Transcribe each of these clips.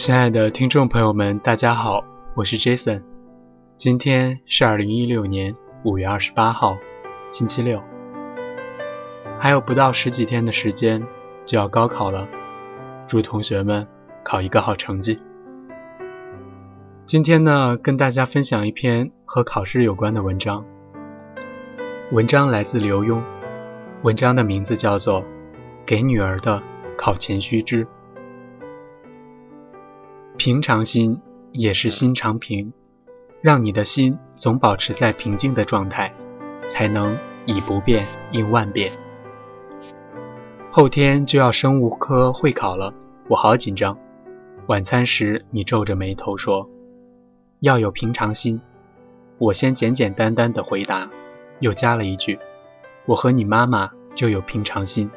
亲爱的听众朋友们，大家好，我是 Jason。今天是二零一六年五月二十八号，星期六。还有不到十几天的时间就要高考了，祝同学们考一个好成绩。今天呢，跟大家分享一篇和考试有关的文章。文章来自刘墉，文章的名字叫做《给女儿的考前须知》。平常心也是心常平，让你的心总保持在平静的状态，才能以不变应万变。后天就要生物科会考了，我好紧张。晚餐时，你皱着眉头说：“要有平常心。”我先简简单单的回答，又加了一句：“我和你妈妈就有平常心，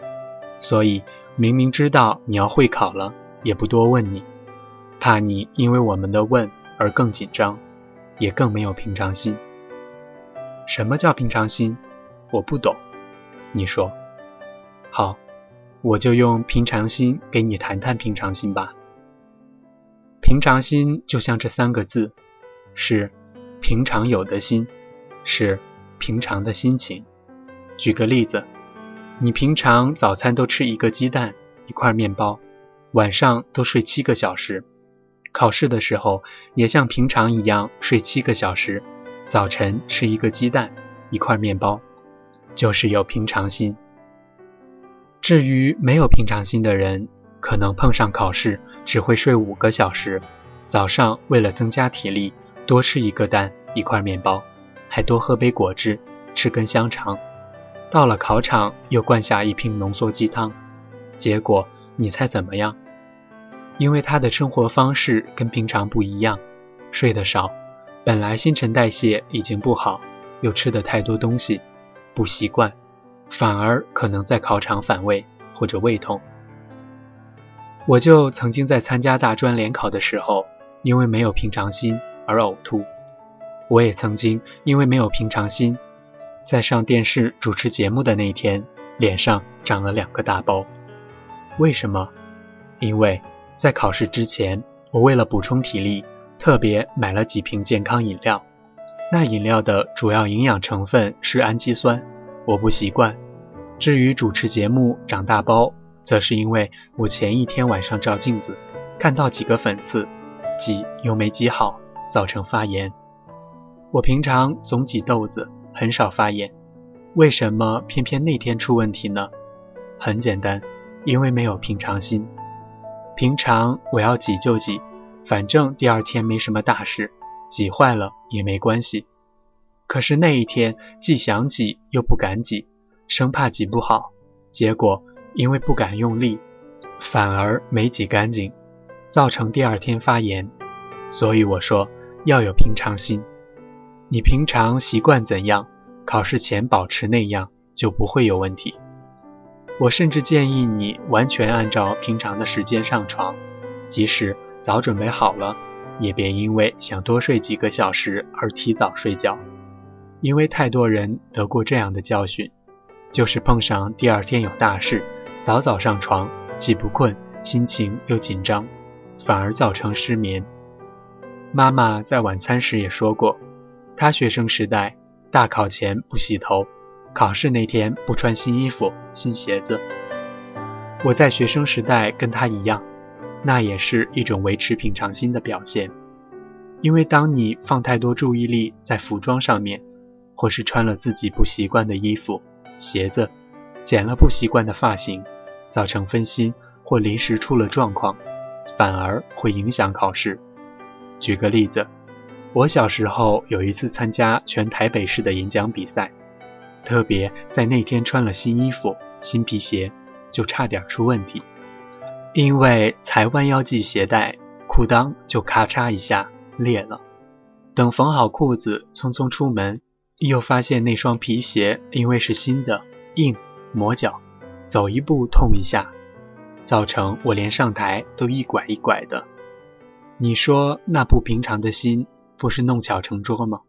所以明明知道你要会考了，也不多问你。”怕你因为我们的问而更紧张，也更没有平常心。什么叫平常心？我不懂。你说，好，我就用平常心给你谈谈平常心吧。平常心就像这三个字，是平常有的心，是平常的心情。举个例子，你平常早餐都吃一个鸡蛋一块面包，晚上都睡七个小时。考试的时候也像平常一样睡七个小时，早晨吃一个鸡蛋，一块面包，就是有平常心。至于没有平常心的人，可能碰上考试只会睡五个小时，早上为了增加体力，多吃一个蛋，一块面包，还多喝杯果汁，吃根香肠，到了考场又灌下一瓶浓缩鸡汤，结果你猜怎么样？因为他的生活方式跟平常不一样，睡得少，本来新陈代谢已经不好，又吃的太多东西，不习惯，反而可能在考场反胃或者胃痛。我就曾经在参加大专联考的时候，因为没有平常心而呕吐。我也曾经因为没有平常心，在上电视主持节目的那天，脸上长了两个大包。为什么？因为。在考试之前，我为了补充体力，特别买了几瓶健康饮料。那饮料的主要营养成分是氨基酸，我不习惯。至于主持节目长大包，则是因为我前一天晚上照镜子，看到几个粉刺，挤又没挤好，造成发炎。我平常总挤痘子，很少发炎，为什么偏偏那天出问题呢？很简单，因为没有平常心。平常我要挤就挤，反正第二天没什么大事，挤坏了也没关系。可是那一天既想挤又不敢挤，生怕挤不好，结果因为不敢用力，反而没挤干净，造成第二天发炎。所以我说要有平常心，你平常习惯怎样，考试前保持那样就不会有问题。我甚至建议你完全按照平常的时间上床，即使早准备好了，也别因为想多睡几个小时而提早睡觉，因为太多人得过这样的教训，就是碰上第二天有大事，早早上床，既不困，心情又紧张，反而造成失眠。妈妈在晚餐时也说过，她学生时代大考前不洗头。考试那天不穿新衣服、新鞋子，我在学生时代跟他一样，那也是一种维持平常心的表现。因为当你放太多注意力在服装上面，或是穿了自己不习惯的衣服、鞋子，剪了不习惯的发型，造成分心或临时出了状况，反而会影响考试。举个例子，我小时候有一次参加全台北市的演讲比赛。特别在那天穿了新衣服、新皮鞋，就差点出问题，因为才弯腰系鞋带，裤裆就咔嚓一下裂了。等缝好裤子，匆匆出门，又发现那双皮鞋因为是新的，硬，磨脚，走一步痛一下，造成我连上台都一拐一拐的。你说那不平常的心，不是弄巧成拙吗？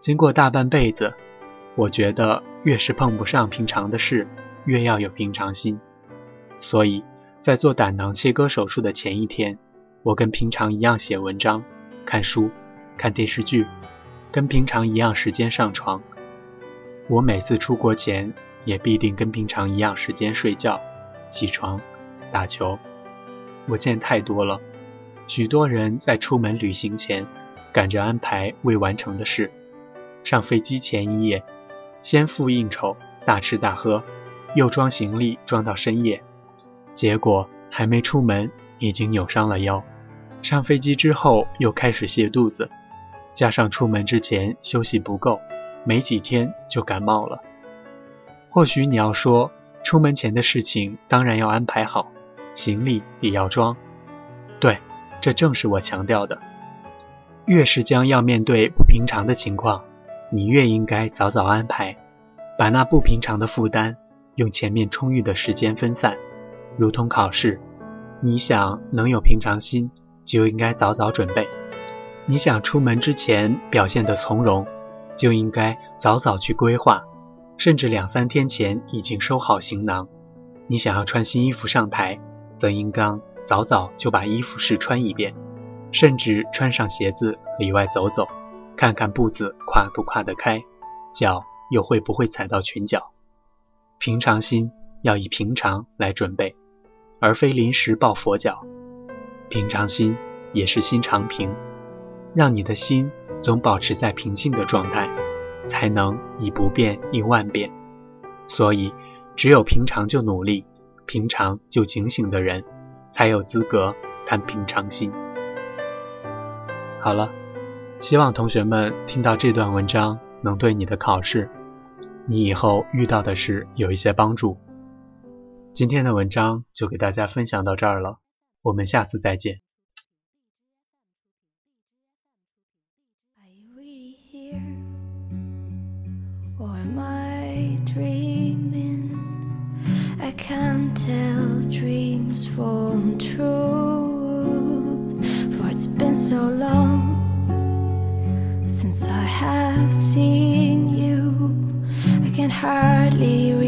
经过大半辈子。我觉得越是碰不上平常的事，越要有平常心。所以，在做胆囊切割手术的前一天，我跟平常一样写文章、看书、看电视剧，跟平常一样时间上床。我每次出国前也必定跟平常一样时间睡觉、起床、打球。我见太多了，许多人在出门旅行前赶着安排未完成的事，上飞机前一夜先赴应酬，大吃大喝，又装行李装到深夜，结果还没出门。已经扭伤了腰，上飞机之后又开始泻肚子，加上出门之前休息不够，没几天就感冒了。或许你要说，出门前的事情当然要安排好，行李也要装。对，这正是我强调的。越是将要面对不平常的情况，你越应该早早安排，把那不平常的负担用前面充裕的时间分散，如同考试。你想能有平常心，就应该早早准备；你想出门之前表现得从容，就应该早早去规划，甚至两三天前已经收好行囊。你想要穿新衣服上台，则应当早早就把衣服试穿一遍，甚至穿上鞋子里外走走，看看步子跨不跨得开，脚又会不会踩到裙角。平常心要以平常来准备。而非临时抱佛脚，平常心也是心常平，让你的心总保持在平静的状态，才能以不变应万变。所以，只有平常就努力、平常就警醒的人，才有资格谈平常心。好了，希望同学们听到这段文章，能对你的考试、你以后遇到的事有一些帮助。今天的文章就给大家分享到这儿了，我们下次再见。Since I have seen you. I can hardly.